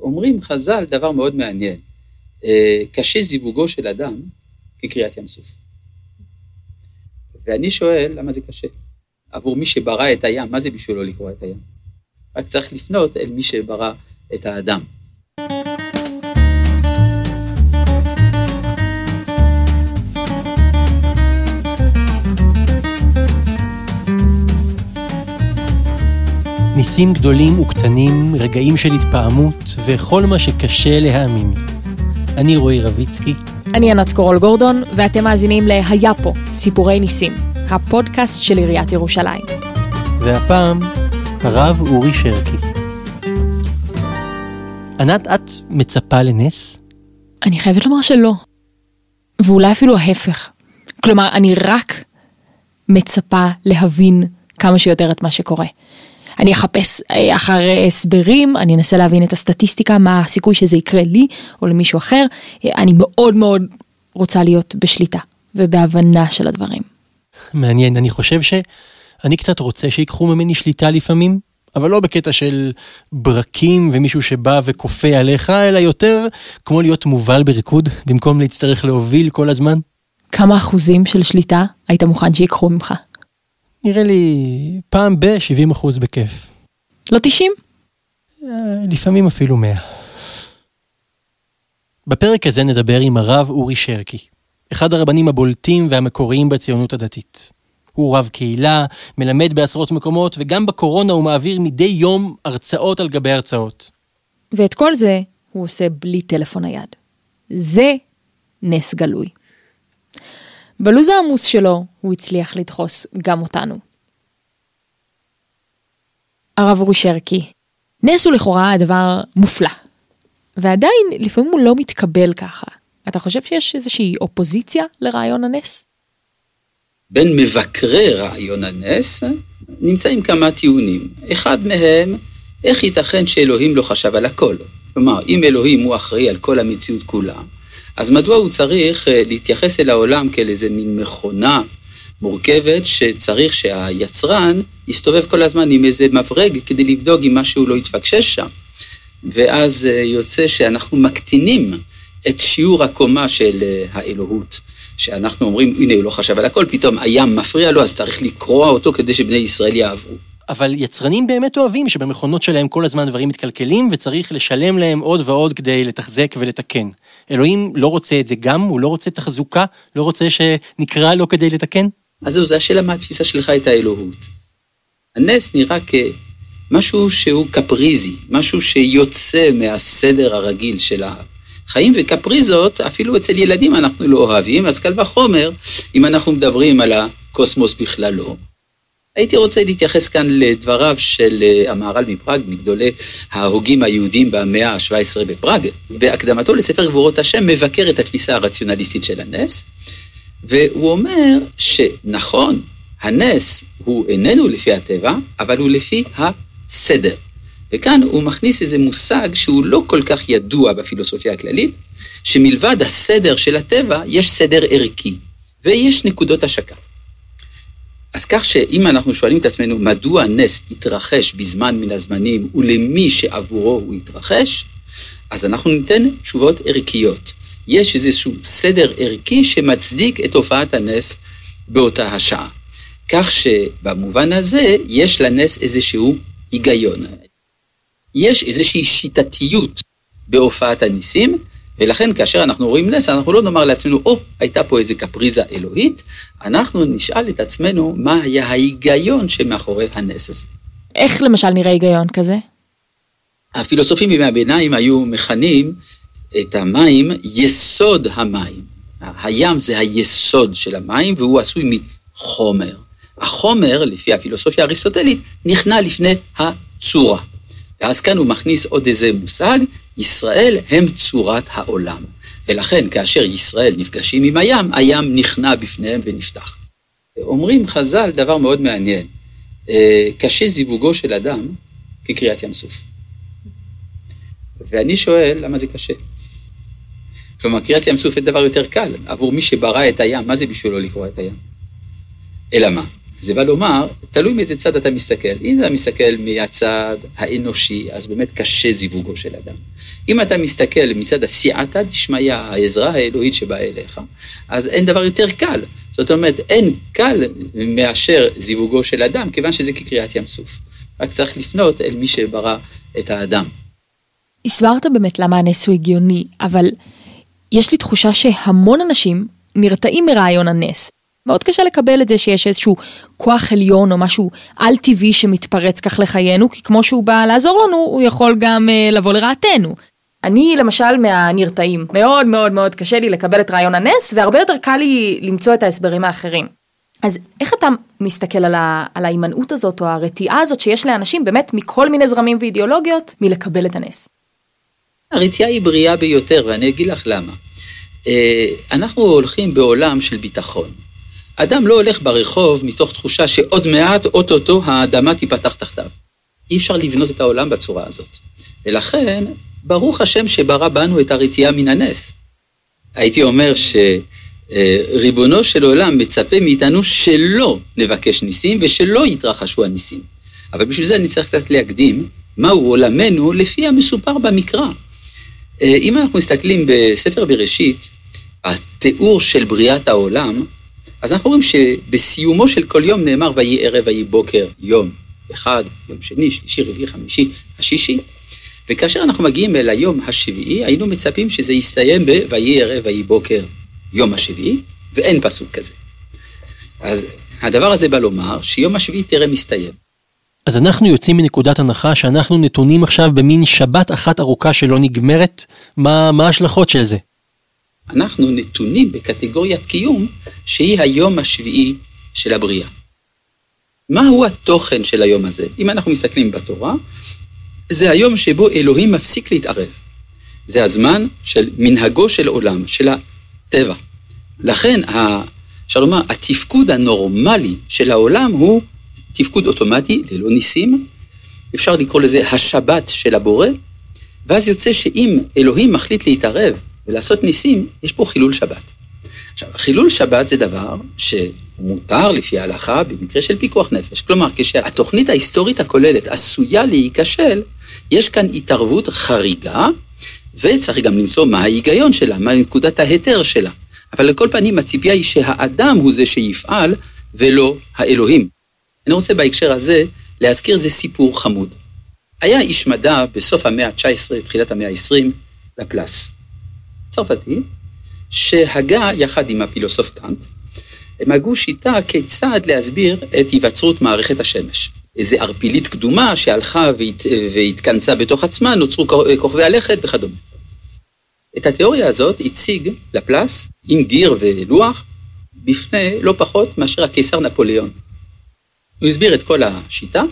אומרים חז"ל דבר מאוד מעניין, אה, קשה זיווגו של אדם כקריאת ים סוף. ואני שואל, למה זה קשה? עבור מי שברא את הים, מה זה בשבילו לקרוא את הים? רק צריך לפנות אל מי שברא את האדם. ניסים גדולים וקטנים, רגעים של התפעמות וכל מה שקשה להאמין. אני רועי רביצקי. אני ענת קורול גורדון, ואתם מאזינים ל"היה פה, סיפורי ניסים", הפודקאסט של עיריית ירושלים. והפעם, הרב אורי שרקי. ענת, את מצפה לנס? אני חייבת לומר שלא. ואולי אפילו ההפך. כלומר, אני רק מצפה להבין כמה שיותר את מה שקורה. אני אחפש אה, אחר הסברים, אני אנסה להבין את הסטטיסטיקה, מה הסיכוי שזה יקרה לי או למישהו אחר. אה, אני מאוד מאוד רוצה להיות בשליטה ובהבנה של הדברים. מעניין, אני חושב שאני קצת רוצה שיקחו ממני שליטה לפעמים, אבל לא בקטע של ברקים ומישהו שבא וכופה עליך, אלא יותר כמו להיות מובל בריקוד, במקום להצטרך להוביל כל הזמן. כמה אחוזים של שליטה היית מוכן שיקחו ממך? נראה לי פעם ב-70 אחוז בכיף. לא 90? אה, לפעמים אפילו 100. בפרק הזה נדבר עם הרב אורי שרקי, אחד הרבנים הבולטים והמקוריים בציונות הדתית. הוא רב קהילה, מלמד בעשרות מקומות, וגם בקורונה הוא מעביר מדי יום הרצאות על גבי הרצאות. ואת כל זה הוא עושה בלי טלפון נייד. זה נס גלוי. בלו"ז העמוס שלו הוא הצליח לדחוס גם אותנו. הרב אורי שרקי, נס הוא לכאורה הדבר מופלא, ועדיין לפעמים הוא לא מתקבל ככה. אתה חושב שיש איזושהי אופוזיציה לרעיון הנס? בין מבקרי רעיון הנס נמצאים כמה טיעונים. אחד מהם, איך ייתכן שאלוהים לא חשב על הכל? כלומר, אם אלוהים הוא אחראי על כל המציאות כולה, אז מדוע הוא צריך אה, להתייחס אל העולם כאל איזה מין מכונה מורכבת שצריך שהיצרן יסתובב כל הזמן עם איזה מברג כדי לבדוק אם משהו לא יתפקשש שם. ואז אה, יוצא שאנחנו מקטינים את שיעור הקומה של אה, האלוהות. שאנחנו אומרים, הנה, הוא לא חשב על הכל, פתאום הים מפריע לו, אז צריך לקרוע אותו כדי שבני ישראל יעברו. אבל יצרנים באמת אוהבים שבמכונות שלהם כל הזמן דברים מתקלקלים, וצריך לשלם להם עוד ועוד כדי לתחזק ולתקן. אלוהים לא רוצה את זה גם, הוא לא רוצה תחזוקה, לא רוצה שנקרא לו כדי לתקן? אז זהו, זו השאלה מה התפיסה שלך את האלוהות. הנס נראה כמשהו שהוא קפריזי, משהו שיוצא מהסדר הרגיל של החיים, וקפריזות, אפילו אצל ילדים אנחנו לא אוהבים, אז קל וחומר, אם אנחנו מדברים על הקוסמוס בכללו. הייתי רוצה להתייחס כאן לדבריו של אה, המהר"ל מפראג, מגדולי ההוגים היהודים במאה ה-17 בפראג. בהקדמתו לספר גבורות השם מבקר את התפיסה הרציונליסטית של הנס, והוא אומר שנכון, הנס הוא איננו לפי הטבע, אבל הוא לפי הסדר. וכאן הוא מכניס איזה מושג שהוא לא כל כך ידוע בפילוסופיה הכללית, שמלבד הסדר של הטבע, יש סדר ערכי, ויש נקודות השקה. אז כך שאם אנחנו שואלים את עצמנו מדוע נס התרחש בזמן מן הזמנים ולמי שעבורו הוא התרחש, אז אנחנו ניתן תשובות ערכיות. יש איזשהו סדר ערכי שמצדיק את הופעת הנס באותה השעה. כך שבמובן הזה יש לנס איזשהו היגיון. יש איזושהי שיטתיות בהופעת הניסים, ולכן כאשר אנחנו רואים נס, אנחנו לא נאמר לעצמנו, או, oh, הייתה פה איזה קפריזה אלוהית, אנחנו נשאל את עצמנו מה היה ההיגיון שמאחורי הנס הזה. איך למשל נראה היגיון כזה? הפילוסופים בימי הביניים היו מכנים את המים יסוד המים. הים זה היסוד של המים והוא עשוי מחומר. החומר, לפי הפילוסופיה האריסטוטלית, נכנע לפני הצורה. ואז כאן הוא מכניס עוד איזה מושג, ישראל הם צורת העולם. ולכן כאשר ישראל נפגשים עם הים, הים נכנע בפניהם ונפתח. אומרים חז"ל דבר מאוד מעניין, אה, קשה זיווגו של אדם כקריאת ים סוף. ואני שואל, למה זה קשה? כלומר, קריאת ים סוף זה דבר יותר קל. עבור מי שברא את הים, מה זה בשבילו לקרוא את הים? אלא מה? זה בא לומר, תלוי מאיזה צד אתה מסתכל. אם אתה מסתכל מהצד האנושי, אז באמת קשה זיווגו של אדם. אם אתה מסתכל מצד הסייעתא דשמיא, העזרה האלוהית שבאה אליך, אז אין דבר יותר קל. זאת אומרת, אין קל מאשר זיווגו של אדם, כיוון שזה כקריאת ים סוף. רק צריך לפנות אל מי שברא את האדם. הסברת באמת למה הנס הוא הגיוני, אבל יש לי תחושה שהמון אנשים נרתעים מרעיון הנס. מאוד קשה לקבל את זה שיש איזשהו כוח עליון או משהו על-טבעי שמתפרץ כך לחיינו, כי כמו שהוא בא לעזור לנו, הוא יכול גם uh, לבוא לרעתנו. אני למשל מהנרתעים, מאוד מאוד מאוד קשה לי לקבל את רעיון הנס, והרבה יותר קל לי למצוא את ההסברים האחרים. אז איך אתה מסתכל על, ה, על ההימנעות הזאת או הרתיעה הזאת שיש לאנשים באמת מכל מיני זרמים ואידיאולוגיות מלקבל את הנס? הרתיעה היא בריאה ביותר, ואני אגיד לך למה. אה, אנחנו הולכים בעולם של ביטחון. אדם לא הולך ברחוב מתוך תחושה שעוד מעט, אוטוטו, האדמה תיפתח תחתיו. אי אפשר לבנות את העולם בצורה הזאת. ולכן, ברוך השם שברא בנו את הרתיעה מן הנס. הייתי אומר שריבונו של עולם מצפה מאיתנו שלא נבקש ניסים ושלא יתרחשו הניסים. אבל בשביל זה אני צריך קצת להקדים מהו עולמנו לפי המסופר במקרא. אה, אם אנחנו מסתכלים בספר בראשית, התיאור של בריאת העולם, אז אנחנו רואים שבסיומו של כל יום נאמר ויהי ערב ויהי בוקר יום אחד, יום שני, שלישי, רביעי, חמישי, השישי. וכאשר אנחנו מגיעים אל היום השביעי, היינו מצפים שזה יסתיים ב"ויהי ערב ויהי בוקר יום השביעי", ואין פסוק כזה. אז הדבר הזה בא לומר שיום השביעי טרם מסתיים. אז אנחנו יוצאים מנקודת הנחה שאנחנו נתונים עכשיו במין שבת אחת ארוכה שלא נגמרת? מה, ההשלכות של זה? אנחנו נתונים בקטגוריית קיום שהיא היום השביעי של הבריאה. מהו התוכן של היום הזה? אם אנחנו מסתכלים בתורה, זה היום שבו אלוהים מפסיק להתערב. זה הזמן של מנהגו של עולם, של הטבע. לכן, אפשר לומר, התפקוד הנורמלי של העולם הוא תפקוד אוטומטי, ללא ניסים. אפשר לקרוא לזה השבת של הבורא, ואז יוצא שאם אלוהים מחליט להתערב ולעשות ניסים, יש פה חילול שבת. עכשיו, חילול שבת זה דבר שמותר לפי ההלכה במקרה של פיקוח נפש. כלומר, כשהתוכנית ההיסטורית הכוללת עשויה להיכשל, יש כאן התערבות חריגה, וצריך גם למצוא מה ההיגיון שלה, מה נקודת ההיתר שלה. אבל לכל פנים, הציפייה היא שהאדם הוא זה שיפעל, ולא האלוהים. אני רוצה בהקשר הזה להזכיר איזה סיפור חמוד. היה איש מדע בסוף המאה ה-19, תחילת המאה ה-20, לפלס. צרפתי, שהגה יחד עם הפילוסוף קאנט, הם הגו שיטה כיצד להסביר את היווצרות מערכת השמש. איזו ערפילית קדומה שהלכה והת, והתכנסה בתוך עצמה, נוצרו כוכבי הלכת וכדומה. את התיאוריה הזאת הציג לפלס עם גיר ולוח בפני לא פחות מאשר הקיסר נפוליאון. הוא הסביר את כל השיטה,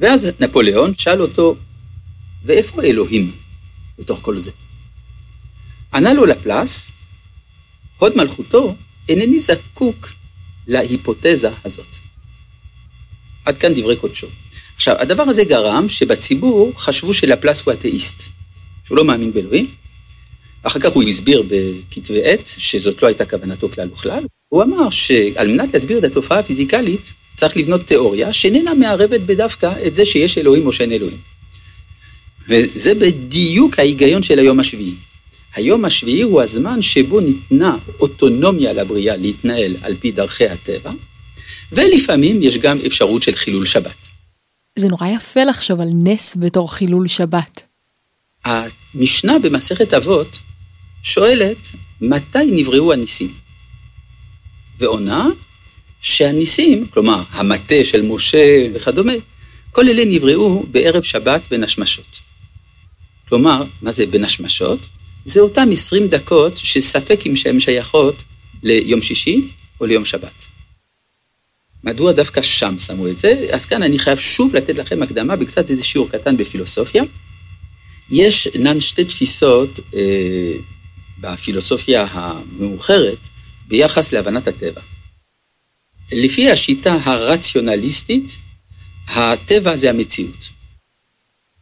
ואז נפוליאון שאל אותו, ואיפה אלוהים בתוך כל זה? ענה לו לפלס, הוד מלכותו, אינני זקוק להיפותזה הזאת. עד כאן דברי קודשו. עכשיו, הדבר הזה גרם שבציבור חשבו שלפלס הוא אתאיסט, שהוא לא מאמין באלוהים. אחר כך הוא הסביר בכתבי עת שזאת לא הייתה כוונתו כלל וכלל. הוא אמר שעל מנת להסביר את התופעה הפיזיקלית, צריך לבנות תיאוריה שאיננה מערבת בדווקא את זה שיש אלוהים או שאין אלוהים. וזה בדיוק ההיגיון של היום השביעי. היום השביעי הוא הזמן שבו ניתנה אוטונומיה לבריאה להתנהל על פי דרכי הטבע, ולפעמים יש גם אפשרות של חילול שבת. זה נורא יפה לחשוב על נס בתור חילול שבת. המשנה במסכת אבות שואלת, מתי נבראו הניסים? ועונה שהניסים, כלומר המטה של משה וכדומה, כל אלה נבראו בערב שבת בין השמשות. כלומר, מה זה בין השמשות? זה אותם 20 דקות שספק אם שהן שייכות ליום שישי או ליום שבת. מדוע דווקא שם שמו את זה? אז כאן אני חייב שוב לתת לכם הקדמה בקצת איזה שיעור קטן בפילוסופיה. יש נן שתי תפיסות אה, בפילוסופיה המאוחרת ביחס להבנת הטבע. לפי השיטה הרציונליסטית, הטבע זה המציאות.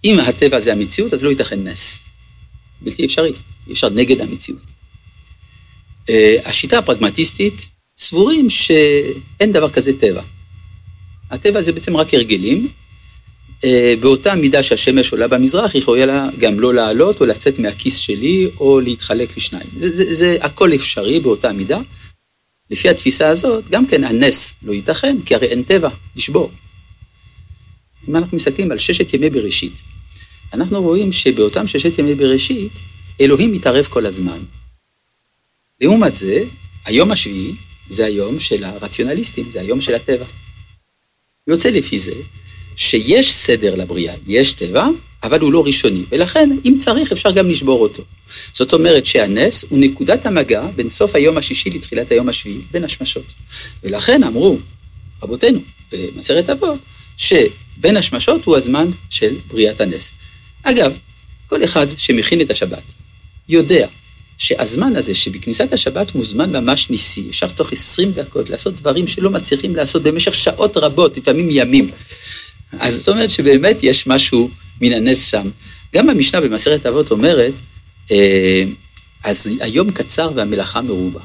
אם הטבע זה המציאות, אז לא ייתכן נס. בלתי אפשרי, אי אפשר נגד המציאות. Uh, השיטה הפרגמטיסטית סבורים שאין דבר כזה טבע. הטבע זה בעצם רק הרגלים. אה, באותה מידה שהשמש עולה במזרח, היא יכולה גם לא לעלות או לצאת מהכיס שלי או להתחלק לשניים. זה, זה, זה הכל אפשרי באותה מידה. לפי התפיסה הזאת, גם כן הנס לא ייתכן, כי הרי אין טבע לשבור. אם אנחנו מסתכלים על ששת ימי בראשית, אנחנו רואים שבאותם ששת ימי בראשית, אלוהים מתערב כל הזמן. לעומת זה, היום השביעי זה היום של הרציונליסטים, זה היום של הטבע. יוצא לפי זה שיש סדר לבריאה, יש טבע, אבל הוא לא ראשוני, ולכן אם צריך אפשר גם לשבור אותו. זאת אומרת שהנס הוא נקודת המגע בין סוף היום השישי לתחילת היום השביעי, בין השמשות. ולכן אמרו רבותינו במסרת אבות, שבין השמשות הוא הזמן של בריאת הנס. אגב, כל אחד שמכין את השבת יודע שהזמן הזה שבכניסת השבת הוא זמן ממש ניסי, אפשר תוך 20 דקות לעשות דברים שלא מצליחים לעשות במשך שעות רבות, לפעמים ימים. אז זאת אומרת שבאמת יש משהו מן הנס שם. גם המשנה במסרת אבות אומרת, אה, אז היום קצר והמלאכה מרובה.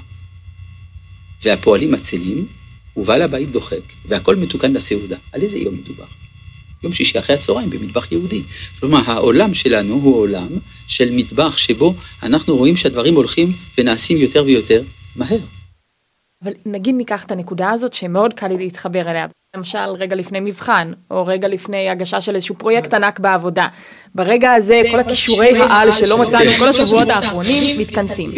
והפועלים עצלים, ובעל הבית דוחק, והכל מתוקן לסעודה. על איזה יום מדובר? יום שישי אחרי הצהריים במטבח יהודי. כלומר, העולם שלנו הוא עולם של מטבח שבו אנחנו רואים שהדברים הולכים ונעשים יותר ויותר מהר. אבל נגיד ניקח את הנקודה הזאת שמאוד קל לי להתחבר אליה. למשל רגע לפני מבחן, או רגע לפני הגשה של איזשהו פרויקט ענק בעבודה. ברגע הזה כל הכישורי העל שלא מצאנו כל השבועות האחרונים מתכנסים.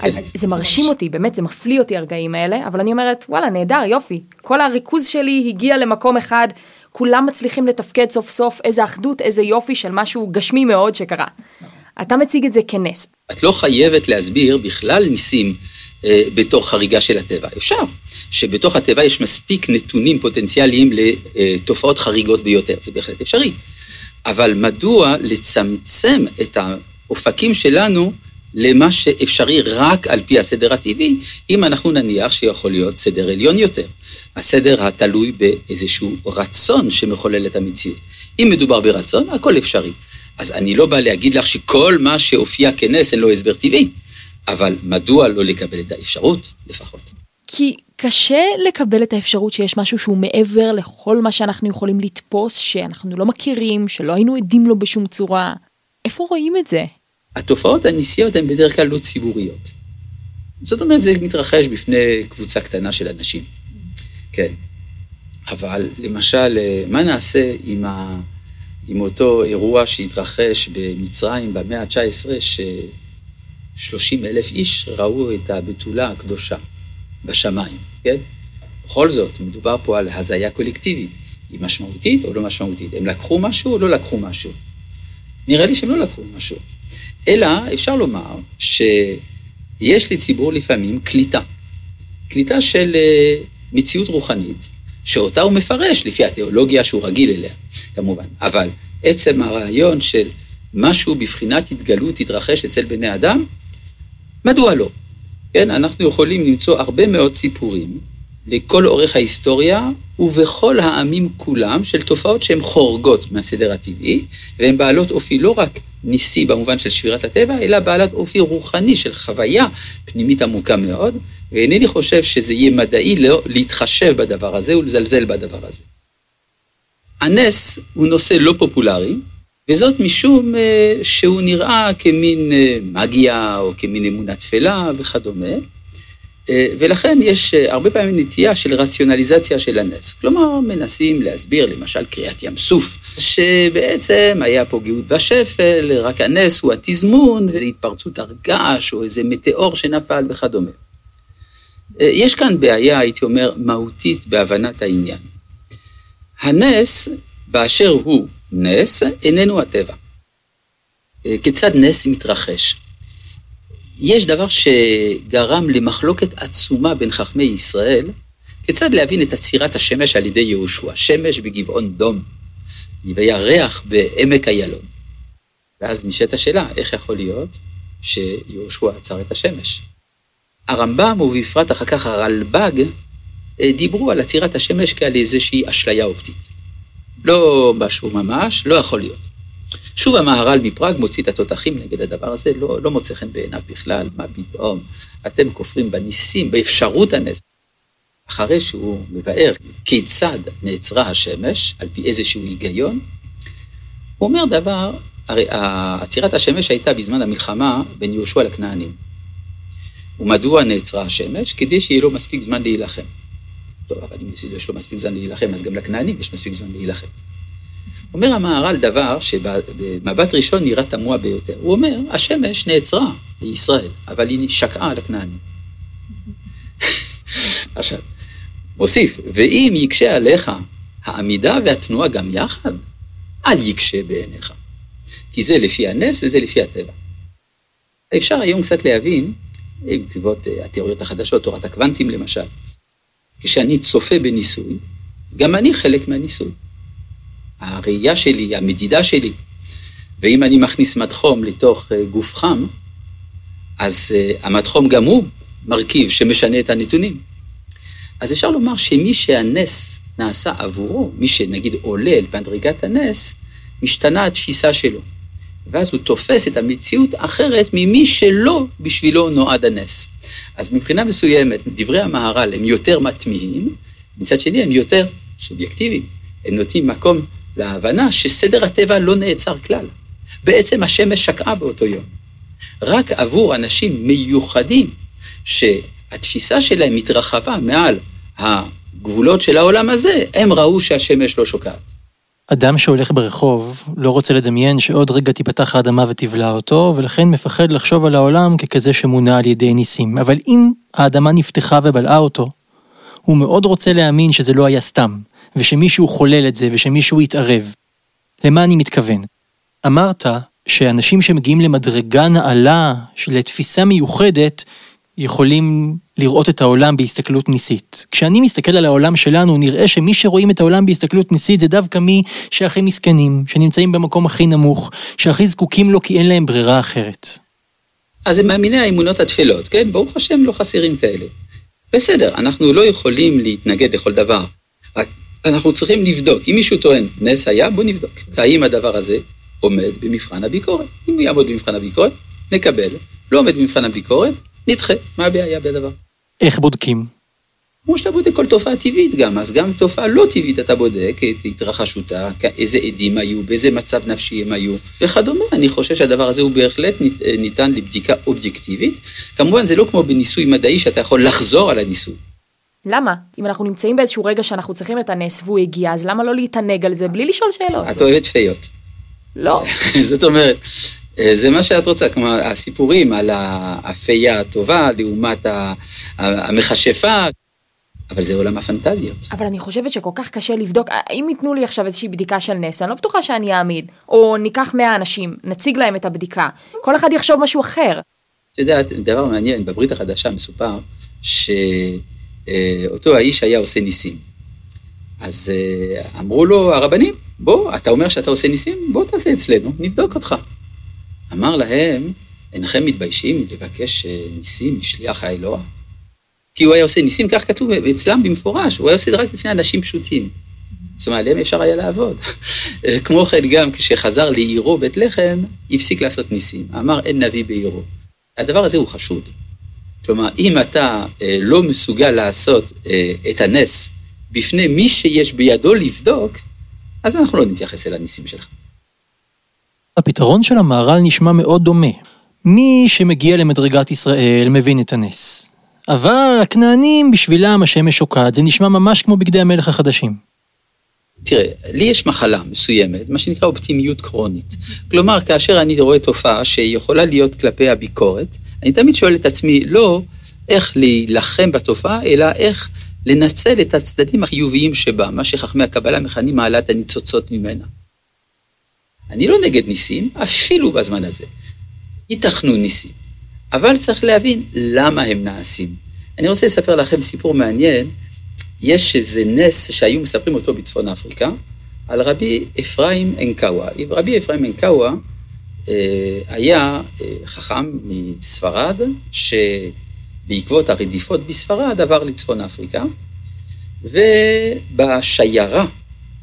אז זה מרשים אותי, באמת זה מפליא אותי הרגעים האלה, אבל אני אומרת, וואלה, נהדר, יופי. כל הריכוז שלי הגיע למקום אחד, כולם מצליחים לתפקד סוף סוף, איזה אחדות, איזה יופי של משהו גשמי מאוד שקרה. אתה מציג את זה כנס. את לא חייבת להסביר בכלל ניסים אה, בתוך חריגה של הטבע. אפשר שבתוך הטבע יש מספיק נתונים פוטנציאליים לתופעות חריגות ביותר, זה בהחלט אפשרי. אבל מדוע לצמצם את האופקים שלנו למה שאפשרי רק על פי הסדר הטבעי, אם אנחנו נניח שיכול להיות סדר עליון יותר. הסדר התלוי באיזשהו רצון שמחולל את המציאות. אם מדובר ברצון, הכל אפשרי. אז אני לא בא להגיד לך שכל מה שהופיע כנס אין לו הסבר טבעי, אבל מדוע לא לקבל את האפשרות לפחות? כי קשה לקבל את האפשרות שיש משהו שהוא מעבר לכל מה שאנחנו יכולים לתפוס, שאנחנו לא מכירים, שלא היינו עדים לו בשום צורה. איפה רואים את זה? התופעות הניסיות הן בדרך כלל לא ציבוריות. זאת אומרת, זה מתרחש בפני קבוצה קטנה של אנשים. כן. אבל למשל, מה נעשה עם, ה... עם אותו אירוע שהתרחש במצרים במאה ה-19, ש-30 אלף איש ראו את הבתולה הקדושה בשמיים, כן? בכל זאת, מדובר פה על הזיה קולקטיבית. היא משמעותית או לא משמעותית? הם לקחו משהו או לא לקחו משהו? נראה לי שהם לא לקחו משהו. אלא אפשר לומר שיש לציבור לפעמים קליטה. קליטה של אה, מציאות רוחנית, שאותה הוא מפרש לפי התיאולוגיה שהוא רגיל אליה, כמובן. אבל עצם הרעיון של משהו בבחינת התגלות התרחש אצל בני אדם, מדוע לא? כן, אנחנו יכולים למצוא הרבה מאוד סיפורים לכל אורך ההיסטוריה ובכל העמים כולם של תופעות שהן חורגות מהסדר הטבעי, והן בעלות אופי לא רק ניסי במובן של שבירת הטבע, אלא בעלת אופי רוחני של חוויה פנימית עמוקה מאוד, ואינני חושב שזה יהיה מדעי לא להתחשב בדבר הזה ולזלזל בדבר הזה. הנס הוא נושא לא פופולרי, וזאת משום אה, שהוא נראה כמין אה, מגיה או כמין אמונה תפלה וכדומה, אה, ולכן יש הרבה פעמים נטייה של רציונליזציה של הנס. כלומר, מנסים להסביר למשל קריאת ים סוף, שבעצם היה פה גאות בשפל, רק הנס הוא התזמון, איזו התפרצות הרגש או איזה מטאור שנפל וכדומה. יש כאן בעיה, הייתי אומר, מהותית בהבנת העניין. הנס, באשר הוא נס, איננו הטבע. כיצד נס מתרחש? יש דבר שגרם למחלוקת עצומה בין חכמי ישראל, כיצד להבין את עצירת השמש על ידי יהושע, שמש בגבעון דום, וירח בעמק איילון. ואז נשאלת השאלה, איך יכול להיות שיהושע עצר את השמש? הרמב"ם, ובפרט אחר כך הרלב"ג, אה, דיברו על עצירת השמש כעל איזושהי אשליה אופטית. לא משהו ממש, לא יכול להיות. שוב המהר"ל מפראג מוציא את התותחים נגד הדבר הזה, לא, לא מוצא חן בעיניו בכלל, מה פתאום, אתם כופרים בניסים, באפשרות הנס. אחרי שהוא מבאר כיצד נעצרה השמש, על פי איזשהו היגיון, הוא אומר דבר, הרי עצירת השמש הייתה בזמן המלחמה בין יהושע לכנענים. ומדוע נעצרה השמש? כדי שיהיה לו מספיק זמן להילחם. טוב, אבל אם יש לו מספיק זמן להילחם, אז גם לכנענים יש מספיק זמן להילחם. אומר המהר"ל דבר שבמבט ראשון נראה תמוה ביותר. הוא אומר, השמש נעצרה לישראל, אבל היא שקעה לכנענים. עכשיו, מוסיף, ואם יקשה עליך העמידה והתנועה גם יחד, אל יקשה בעיניך. כי זה לפי הנס וזה לפי הטבע. אפשר היום קצת להבין, בעקבות אה, התיאוריות החדשות, תורת הקוונטים למשל, כשאני צופה בניסוי, גם אני חלק מהניסוי. הראייה שלי, המדידה שלי, ואם אני מכניס מד חום לתוך אה, גוף חם, אז אה, המד חום גם הוא מרכיב שמשנה את הנתונים. אז אפשר לומר שמי שהנס נעשה עבורו, מי שנגיד עולה אל מדרגת הנס, משתנה התפיסה שלו. ואז הוא תופס את המציאות אחרת ממי שלא בשבילו נועד הנס. אז מבחינה מסוימת, דברי המהר"ל הם יותר מטמיעים, מצד שני הם יותר סובייקטיביים. הם נותנים מקום להבנה שסדר הטבע לא נעצר כלל. בעצם השמש שקעה באותו יום. רק עבור אנשים מיוחדים, שהתפיסה שלהם התרחבה מעל הגבולות של העולם הזה, הם ראו שהשמש לא שוקעת. אדם שהולך ברחוב לא רוצה לדמיין שעוד רגע תיפתח האדמה ותבלע אותו, ולכן מפחד לחשוב על העולם ככזה שמונע על ידי ניסים. אבל אם האדמה נפתחה ובלעה אותו, הוא מאוד רוצה להאמין שזה לא היה סתם, ושמישהו חולל את זה, ושמישהו יתערב. למה אני מתכוון? אמרת שאנשים שמגיעים למדרגה נעלה, לתפיסה מיוחדת, יכולים לראות את העולם בהסתכלות ניסית. כשאני מסתכל על העולם שלנו, נראה שמי שרואים את העולם בהסתכלות ניסית זה דווקא מי שהכי מסכנים, שנמצאים במקום הכי נמוך, שהכי זקוקים לו כי אין להם ברירה אחרת. אז הם מאמיני האמונות התפלות, כן? ברוך השם לא חסרים כאלה. בסדר, אנחנו לא יכולים להתנגד לכל דבר. אנחנו צריכים לבדוק. אם מישהו טוען, נס היה, בוא נבדוק. האם הדבר הזה עומד במבחן הביקורת? אם הוא יעמוד במבחן הביקורת, נקבל. לא עומד במבחן הביקורת, נדחה. מה הבעיה בדבר? איך בודקים? כמו שאתה בודק כל תופעה טבעית גם, אז גם תופעה לא טבעית אתה בודק את התרחשותה, איזה עדים היו, באיזה מצב נפשי הם היו וכדומה. אני חושב שהדבר הזה הוא בהחלט ניתן לבדיקה אובייקטיבית. כמובן זה לא כמו בניסוי מדעי שאתה יכול לחזור על הניסוי. למה? אם אנחנו נמצאים באיזשהו רגע שאנחנו צריכים את הנס והוא הגיע, אז למה לא להתענג על זה בלי לשאול שאלות? את אוהבת פיות. לא. זאת אומרת, אה, זה מה שאת רוצה, כלומר, הסיפורים על האפייה הטובה לעומת המכשפה, אבל זה עולם הפנטזיות. אבל אני חושבת שכל כך קשה לבדוק, אם ייתנו לי עכשיו איזושהי בדיקה של נס, אני לא בטוחה שאני אעמיד. או ניקח 100 אנשים, נציג להם את הבדיקה, כל אחד יחשוב משהו אחר. את יודעת, דבר מעניין, בברית החדשה מסופר שאותו האיש היה עושה ניסים. אז אה, אמרו לו הרבנים, בוא, אתה אומר שאתה עושה ניסים? בוא תעשה אצלנו, נבדוק אותך. אמר להם, אינכם מתביישים לבקש אה, ניסים משליח האלוה? כי הוא היה עושה ניסים, כך כתוב אצלם במפורש, הוא היה עושה את זה רק בפני אנשים פשוטים. זאת אומרת, עליהם אפשר היה לעבוד. אה, כמו כן, גם כשחזר לעירו בית לחם, הפסיק לעשות ניסים. אמר, אין נביא בעירו. הדבר הזה הוא חשוד. כלומר, אם אתה אה, לא מסוגל לעשות את הנס בפני מי שיש בידו לבדוק, אז אנחנו לא נתייחס אל הניסים שלך. הפתרון של המהר"ל נשמע מאוד דומה. מי שמגיע למדרגת ישראל מבין את הנס. אבל הכנענים בשבילם השמש שוקעת, זה נשמע ממש כמו בגדי המלך החדשים. תראה, לי יש מחלה מסוימת, מה שנקרא אופטימיות קרונית. כלומר, כאשר אני רואה תופעה שיכולה להיות כלפי הביקורת, אני תמיד שואל את עצמי, לא איך להילחם בתופעה, אלא איך לנצל את הצדדים החיוביים שבה, מה שחכמי הקבלה מכנים מעלת הניצוצות ממנה. אני לא נגד ניסים, אפילו בזמן הזה. ייתכנו ניסים, אבל צריך להבין למה הם נעשים. אני רוצה לספר לכם סיפור מעניין. יש איזה נס שהיו מספרים אותו בצפון אפריקה, על רבי אפרים אנקאווה. רבי אפרים אנקאווה אה, היה אה, חכם מספרד, שבעקבות הרדיפות בספרד עבר לצפון אפריקה, ובשיירה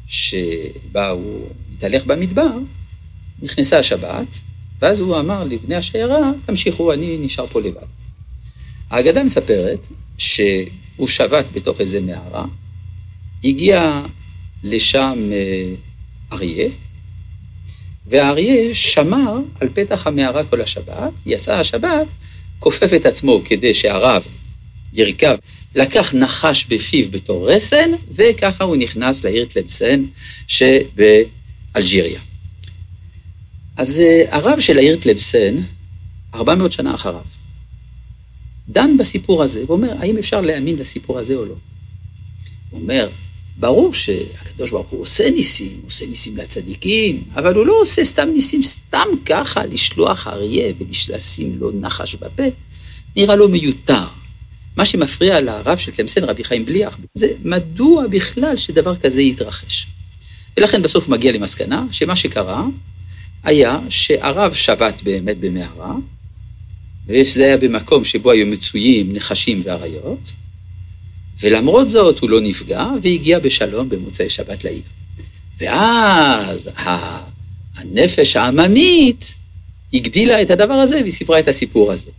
שבה הוא התהלך במדבר, נכנסה השבת, ואז הוא אמר לבני השיירה, תמשיכו, אני נשאר פה לבד. האגדה מספרת הוא שבת בתוך איזה מערה, הגיע לשם אה, אריה, והאריה שמר על פתח המערה כל השבת, יצא השבת, כופף את עצמו כדי שהרב ירכב, לקח נחש בפיו בתור רסן, וככה הוא נכנס לעיר תלמסן שבאלג'יריה. אז אה, הרב של העיר תלמסן, 400 שנה אחריו, דן בסיפור הזה, ואומר, האם אפשר להאמין לסיפור הזה או לא? הוא אומר, ברור שהקדוש ברוך הוא עושה ניסים, עושה ניסים לצדיקים, אבל הוא לא עושה סתם ניסים סתם ככה, לשלוח אריה ולשים לו נחש בפה, נראה לו מיותר. מה שמפריע לרב של תלמסן, רבי חיים בליח, זה מדוע בכלל שדבר כזה יתרחש. ולכן בסוף הוא מגיע למסקנה שמה שקרה היה שהרב שבת באמת במערה, ושזה היה במקום שבו היו מצויים נחשים ואריות, ולמרות זאת הוא לא נפגע והגיע בשלום במוצאי שבת לעיר. ואז הנפש העממית הגדילה את הדבר הזה והיא סיפרה את הסיפור הזה.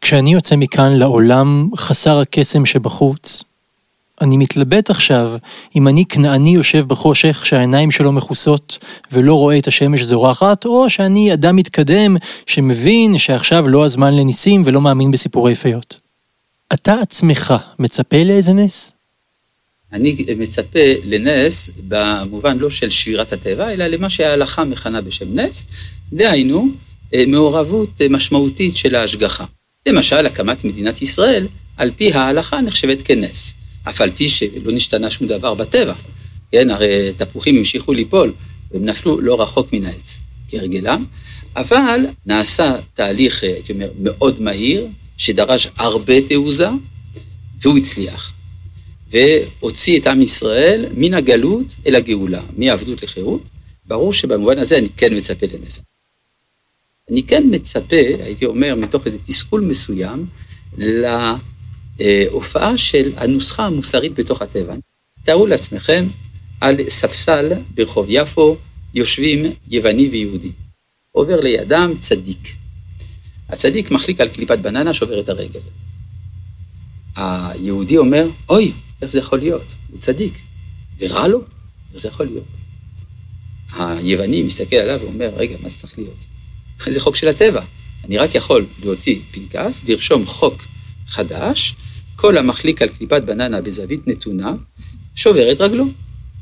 כשאני יוצא מכאן לעולם חסר הקסם שבחוץ, אני מתלבט עכשיו אם אני כנעני יושב בחושך שהעיניים שלו מכוסות ולא רואה את השמש זורחת, או שאני אדם מתקדם שמבין שעכשיו לא הזמן לניסים ולא מאמין בסיפורי פיות. אתה עצמך מצפה לאיזה נס? אני מצפה לנס במובן לא של שבירת הטבע, אלא למה שההלכה מכנה בשם נס, דהיינו מעורבות משמעותית של ההשגחה. למשל, הקמת מדינת ישראל, על פי ההלכה נחשבת כנס. אף על פי שלא נשתנה שום דבר בטבע. כן, הרי תפוחים המשיכו ליפול, והם נפלו לא רחוק מן העץ, כהרגלם, אבל נעשה תהליך, הייתי אומר, מאוד מהיר, שדרש הרבה תעוזה, והוא הצליח. והוציא את עם ישראל מן הגלות אל הגאולה, מעבדות לחירות. ברור שבמובן הזה אני כן מצפה לנס. אני כן מצפה, הייתי אומר, מתוך איזה תסכול מסוים, הופעה של הנוסחה המוסרית בתוך הטבע. תארו לעצמכם, על ספסל ברחוב יפו יושבים יווני ויהודי. עובר לידם צדיק. הצדיק מחליק על קליפת בננה, שובר את הרגל. היהודי אומר, אוי, איך זה יכול להיות? הוא צדיק. ורע לו? איך זה יכול להיות? היווני מסתכל עליו ואומר, רגע, מה זה צריך להיות? זה חוק של הטבע. אני רק יכול להוציא פנקס, לרשום חוק חדש, כל המחליק על קליפת בננה בזווית נתונה, שובר את רגלו.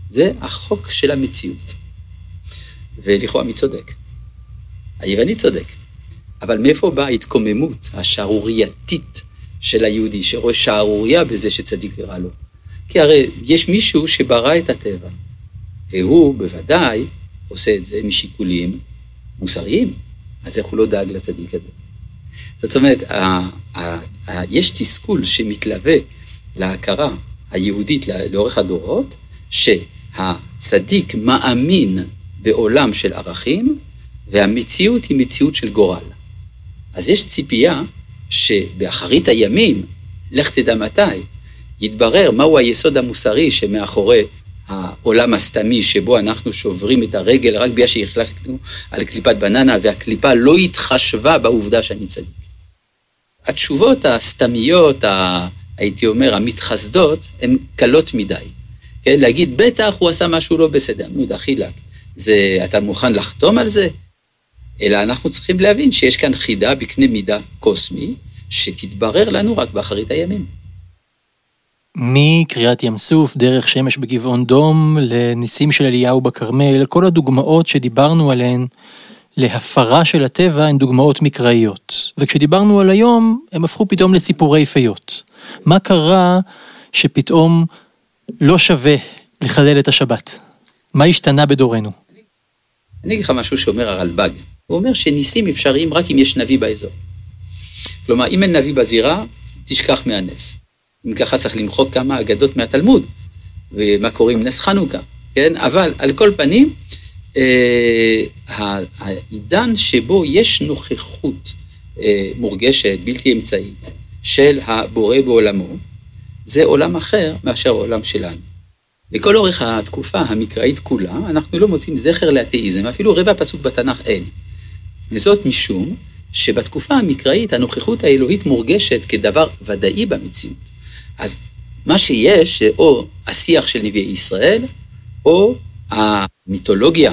זה החוק של המציאות. ולכאורה מי צודק? היווני צודק. אבל מאיפה באה ההתקוממות השערורייתית של היהודי, שרואה שערוריה בזה שצדיק ורע לו? כי הרי יש מישהו שברא את הטבע, והוא בוודאי עושה את זה משיקולים מוסריים, אז איך הוא לא דאג לצדיק הזה? זאת אומרת, יש תסכול שמתלווה להכרה היהודית לאורך הדורות, שהצדיק מאמין בעולם של ערכים, והמציאות היא מציאות של גורל. אז יש ציפייה שבאחרית הימים, לך תדע מתי, יתברר מהו היסוד המוסרי שמאחורי העולם הסתמי שבו אנחנו שוברים את הרגל רק בגלל שהחלקנו על קליפת בננה והקליפה לא התחשבה בעובדה שאני צדיק. התשובות הסתמיות, ה, הייתי אומר, המתחסדות, הן קלות מדי. כן, להגיד, בטח הוא עשה משהו לא בסדר. נו, דחילק, זה, אתה מוכן לחתום על זה? אלא אנחנו צריכים להבין שיש כאן חידה בקנה מידה קוסמי, שתתברר לנו רק באחרית הימים. מקריאת ים סוף, דרך שמש בגבעון דום, לניסים של אליהו בכרמל, כל הדוגמאות שדיברנו עליהן להפרה של הטבע הן דוגמאות מקראיות. וכשדיברנו על היום, הם הפכו פתאום לסיפורי פיות. מה קרה שפתאום לא שווה לחלל את השבת? מה השתנה בדורנו? אני אגיד לך משהו שאומר הרלב"ג. הוא אומר שניסים אפשריים רק אם יש נביא באזור. כלומר, אם אין נביא בזירה, תשכח מהנס. אם ככה צריך למחוק כמה אגדות מהתלמוד, ומה קוראים נס חנוכה, כן? אבל על כל פנים, העידן שבו יש נוכחות אה, מורגשת, בלתי אמצעית, של הבורא בעולמו, זה עולם אחר מאשר העולם שלנו. לכל אורך התקופה המקראית כולה, אנחנו לא מוצאים זכר לאתאיזם, אפילו רבע פסוק בתנ"ך אין. וזאת משום שבתקופה המקראית הנוכחות האלוהית מורגשת כדבר ודאי במציאות. אז מה שיש, או השיח של נביאי ישראל, או המיתולוגיה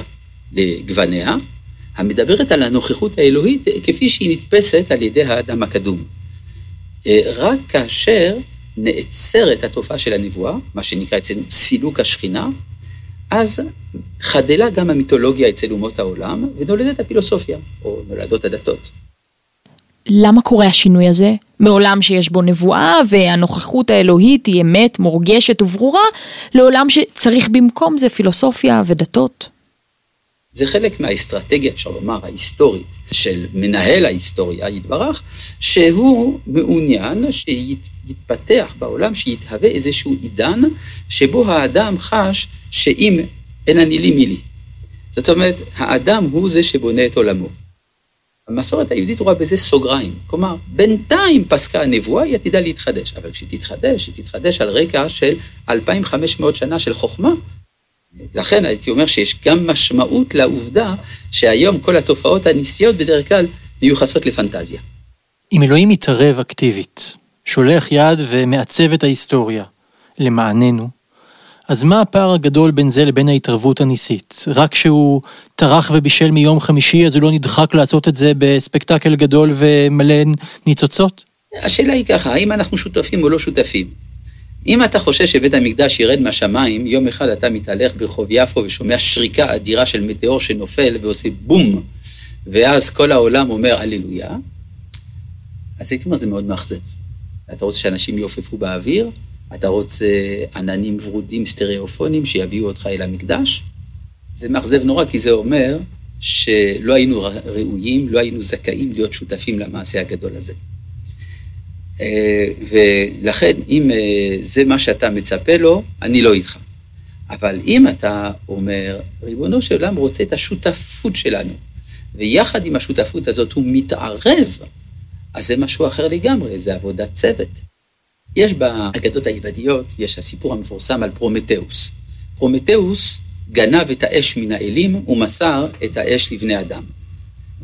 לגווניה, המדברת על הנוכחות האלוהית כפי שהיא נתפסת על ידי האדם הקדום. רק כאשר נעצרת התופעה של הנבואה, מה שנקרא אצלנו סילוק השכינה, אז חדלה גם המיתולוגיה אצל אומות העולם, ונולדת הפילוסופיה, או נולדות הדתות. למה קורה השינוי הזה? מעולם שיש בו נבואה והנוכחות האלוהית היא אמת, מורגשת וברורה, לעולם שצריך במקום זה פילוסופיה ודתות. זה חלק מהאסטרטגיה, אפשר לומר, ההיסטורית של מנהל ההיסטוריה, יתברך, שהוא מעוניין שיתפתח בעולם, שיתהווה איזשהו עידן שבו האדם חש שאם אין אני לי מי לי. זאת אומרת, האדם הוא זה שבונה את עולמו. המסורת היהודית רואה בזה סוגריים. כלומר, בינתיים פסקה הנבואה, היא עתידה להתחדש. אבל כשהיא תתחדש, היא תתחדש על רקע של 2,500 שנה של חוכמה. לכן הייתי אומר שיש גם משמעות לעובדה שהיום כל התופעות הניסיות בדרך כלל מיוחסות לפנטזיה. אם אלוהים מתערב אקטיבית, שולח יד ומעצב את ההיסטוריה למעננו, אז מה הפער הגדול בין זה לבין ההתערבות הניסית? רק כשהוא טרח ובישל מיום חמישי, אז הוא לא נדחק לעשות את זה בספקטקל גדול ומלא ניצוצות? השאלה היא ככה, האם אנחנו שותפים או לא שותפים? אם אתה חושב שבית המקדש ירד מהשמיים, יום אחד אתה מתהלך ברחוב יפו ושומע שריקה אדירה של מטאור שנופל ועושה בום, ואז כל העולם אומר הללויה, אז הייתי אומר, זה מאוד מאכזב. אתה רוצה שאנשים יעופפו באוויר? אתה רוצה עננים ורודים סטריאופונים שיביאו אותך אל המקדש? זה מאכזב נורא, כי זה אומר שלא היינו ראויים, לא היינו זכאים להיות שותפים למעשה הגדול הזה. אה, ולכן, אם אה, זה מה שאתה מצפה לו, אני לא איתך. אבל אם אתה אומר, ריבונו של עולם רוצה את השותפות שלנו, ויחד עם השותפות הזאת הוא מתערב, אז זה משהו אחר לגמרי, זה עבודת צוות. יש באגדות היווניות, יש הסיפור המפורסם על פרומטאוס. פרומטאוס גנב את האש מן האלים ומסר את האש לבני אדם.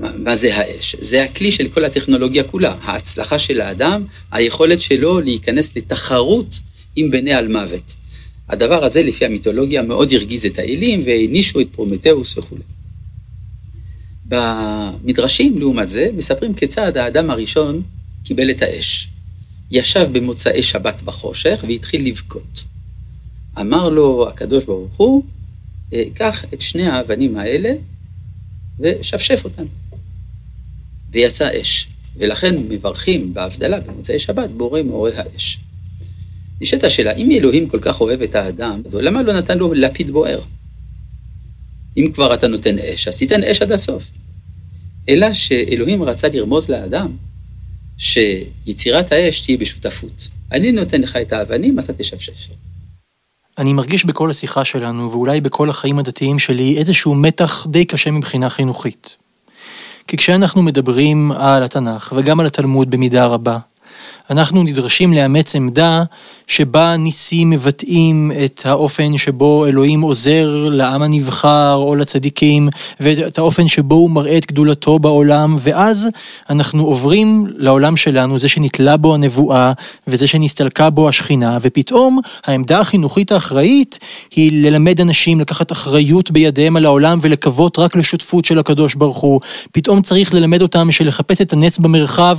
מה זה האש? זה הכלי של כל הטכנולוגיה כולה. ההצלחה של האדם, היכולת שלו להיכנס לתחרות עם בני אלמוות. הדבר הזה, לפי המיתולוגיה, מאוד הרגיז את האלים והענישו את פרומטאוס וכולי. במדרשים, לעומת זה, מספרים כיצד האדם הראשון קיבל את האש. ישב במוצאי שבת בחושך והתחיל לבכות. אמר לו הקדוש ברוך הוא, אה, קח את שני האבנים האלה ושפשף אותם. ויצא אש. ולכן מברכים בהבדלה במוצאי שבת בורא מאורי האש. נשאלת השאלה, אם אלוהים כל כך אוהב את האדם, למה לא נתן לו לפיד בוער? אם כבר אתה נותן אש, אז תיתן אש עד הסוף. אלא שאלוהים רצה לרמוז לאדם שיצירת האש תהיה בשותפות. אני נותן לך את האבנים, אתה תשפשף. אני מרגיש בכל השיחה שלנו, ואולי בכל החיים הדתיים שלי, איזשהו מתח די קשה מבחינה חינוכית. כי כשאנחנו מדברים על התנ"ך וגם על התלמוד במידה רבה, אנחנו נדרשים לאמץ עמדה שבה ניסים מבטאים את האופן שבו אלוהים עוזר לעם הנבחר או לצדיקים, ואת האופן שבו הוא מראה את גדולתו בעולם, ואז אנחנו עוברים לעולם שלנו, זה שנתלה בו הנבואה, וזה שנסתלקה בו השכינה, ופתאום העמדה החינוכית האחראית היא ללמד אנשים לקחת אחריות בידיהם על העולם ולקוות רק לשותפות של הקדוש ברוך הוא. פתאום צריך ללמד אותם שלחפש את הנס במרחב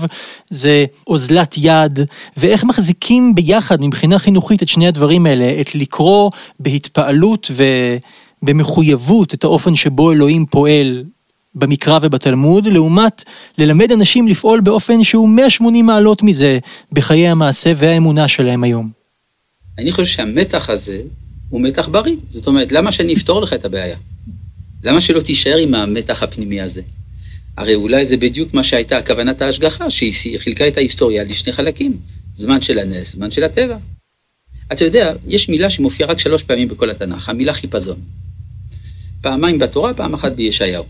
זה אוזלת יד, ואיך מחזיקים ביחד. מבחינה חינוכית את שני הדברים האלה, את לקרוא בהתפעלות ובמחויבות את האופן שבו אלוהים פועל במקרא ובתלמוד, לעומת ללמד אנשים לפעול באופן שהוא 180 מעלות מזה בחיי המעשה והאמונה שלהם היום. אני חושב שהמתח הזה הוא מתח בריא. זאת אומרת, למה שאני אפתור לך את הבעיה? למה שלא תישאר עם המתח הפנימי הזה? הרי אולי זה בדיוק מה שהייתה כוונת ההשגחה, שהיא חילקה את ההיסטוריה לשני חלקים, זמן של הנס, זמן של הטבע. אתה יודע, יש מילה שמופיעה רק שלוש פעמים בכל התנ"ך, המילה חיפזון. פעמיים בתורה, פעם אחת בישעיהו.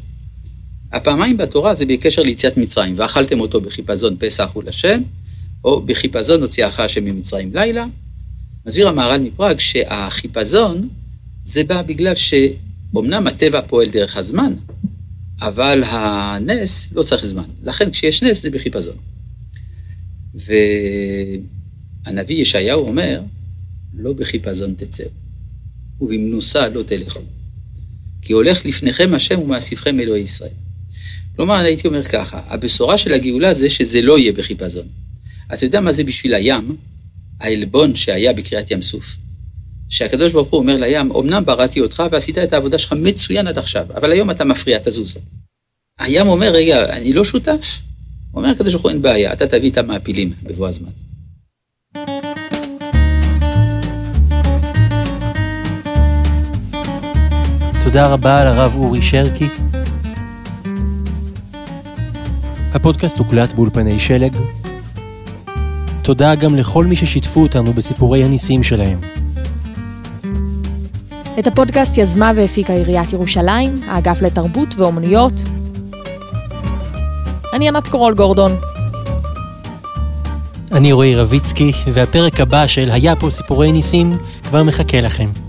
הפעמיים בתורה זה בקשר ליציאת מצרים, ואכלתם אותו בחיפזון פסח הוא לשם, או בחיפזון הוציאך השם ממצרים לילה. מסביר המהר"ל מפראג שהחיפזון זה בא בגלל שאומנם הטבע פועל דרך הזמן, אבל הנס לא צריך זמן. לכן כשיש נס זה בחיפזון. ו... הנביא ישעיהו אומר, לא בחיפזון תצאו, ובמנוסה לא תלכו. כי הולך לפניכם השם ומאסיפכם אלוהי ישראל. כלומר, אני הייתי אומר ככה, הבשורה של הגאולה זה שזה לא יהיה בחיפזון. אתה יודע מה זה בשביל הים? העלבון שהיה בקריאת ים סוף. שהקדוש ברוך הוא אומר לים, אמנם בראתי אותך ועשית את העבודה שלך מצוין עד עכשיו, אבל היום אתה מפריע, תזוז. הים אומר, רגע, אני לא שותף? אומר הקדוש ברוך הוא, אין בעיה, אתה תביא את המעפילים בבוא הזמן. תודה רבה לרב אורי שרקי. הפודקאסט הוקלט באולפני שלג. תודה גם לכל מי ששיתפו אותנו בסיפורי הניסים שלהם. את הפודקאסט יזמה והפיקה עיריית ירושלים, האגף לתרבות ואומנויות. אני ענת קורול גורדון. אני רועי רביצקי, והפרק הבא של היה פה סיפורי ניסים כבר מחכה לכם.